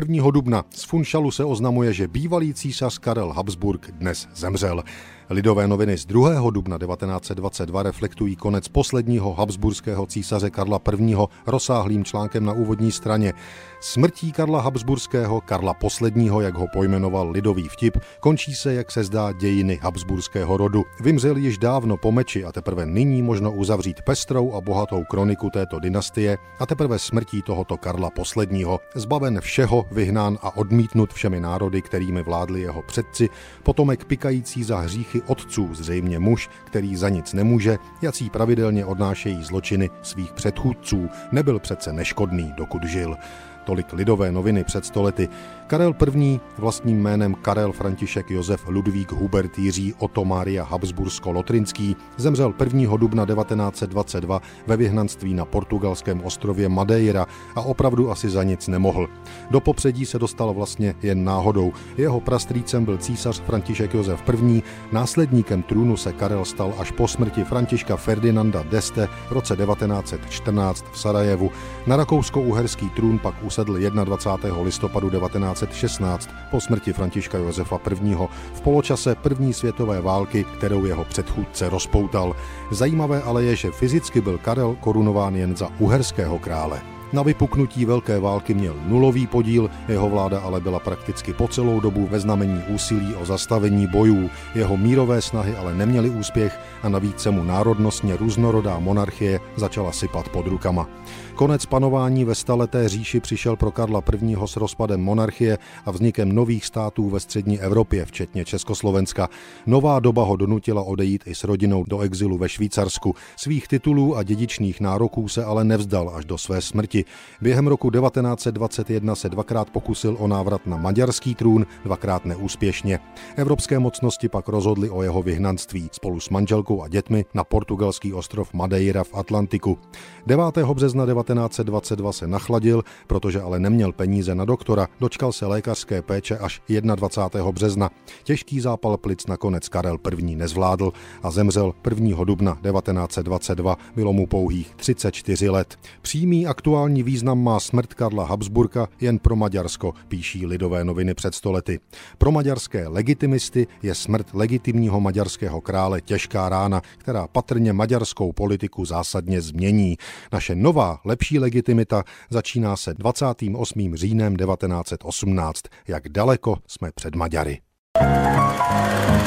1. dubna z Funšalu se oznamuje, že bývalý císař Karel Habsburg dnes zemřel. Lidové noviny z 2. dubna 1922 reflektují konec posledního habsburského císaře Karla I. rozsáhlým článkem na úvodní straně. Smrtí Karla Habsburského, Karla posledního, jak ho pojmenoval lidový vtip, končí se, jak se zdá, dějiny habsburského rodu. Vymřel již dávno po meči a teprve nyní možno uzavřít pestrou a bohatou kroniku této dynastie a teprve smrtí tohoto Karla posledního, zbaven všeho, vyhnán a odmítnut všemi národy, kterými vládli jeho předci, potomek pikající za hříchy hříchy otců, zřejmě muž, který za nic nemůže, jací pravidelně odnášejí zločiny svých předchůdců, nebyl přece neškodný, dokud žil. Tolik lidové noviny před stolety. Karel I. vlastním jménem Karel František Josef Ludvík Hubert Jiří Otto Maria Habsbursko-Lotrinský zemřel 1. dubna 1922 ve vyhnanství na portugalském ostrově Madeira a opravdu asi za nic nemohl. Do popředí se dostal vlastně jen náhodou. Jeho prastrýcem byl císař František Josef I. Následníkem trůnu se Karel stal až po smrti Františka Ferdinanda d'Este v roce 1914 v Sarajevu. Na rakousko-uherský trůn pak usedl 21. listopadu 1916 po smrti Františka Josefa I. v poločase první světové války, kterou jeho předchůdce rozpoutal. Zajímavé ale je, že fyzicky byl Karel korunován jen za uherského krále. Na vypuknutí Velké války měl nulový podíl, jeho vláda ale byla prakticky po celou dobu ve znamení úsilí o zastavení bojů. Jeho mírové snahy ale neměly úspěch a navíc se mu národnostně různorodá monarchie začala sypat pod rukama. Konec panování ve staleté říši přišel pro Karla I. s rozpadem monarchie a vznikem nových států ve střední Evropě, včetně Československa. Nová doba ho donutila odejít i s rodinou do exilu ve Švýcarsku. Svých titulů a dědičných nároků se ale nevzdal až do své smrti. Během roku 1921 se dvakrát pokusil o návrat na maďarský trůn, dvakrát neúspěšně. Evropské mocnosti pak rozhodly o jeho vyhnanství spolu s manželkou a dětmi na portugalský ostrov Madeira v Atlantiku. 9. března 1922 se nachladil, protože ale neměl peníze na doktora, dočkal se lékařské péče až 21. března. Těžký zápal plic nakonec Karel I. nezvládl a zemřel 1. dubna 1922, bylo mu pouhých 34 let. Přímý aktuální význam má smrt Karla Habsburka jen pro Maďarsko, píší lidové noviny před stolety. Pro maďarské legitimisty je smrt legitimního maďarského krále těžká rána, která patrně maďarskou politiku zásadně změní. Naše nová lepší legitimita začíná se 28. říjnem 1918. Jak daleko jsme před Maďary. thank you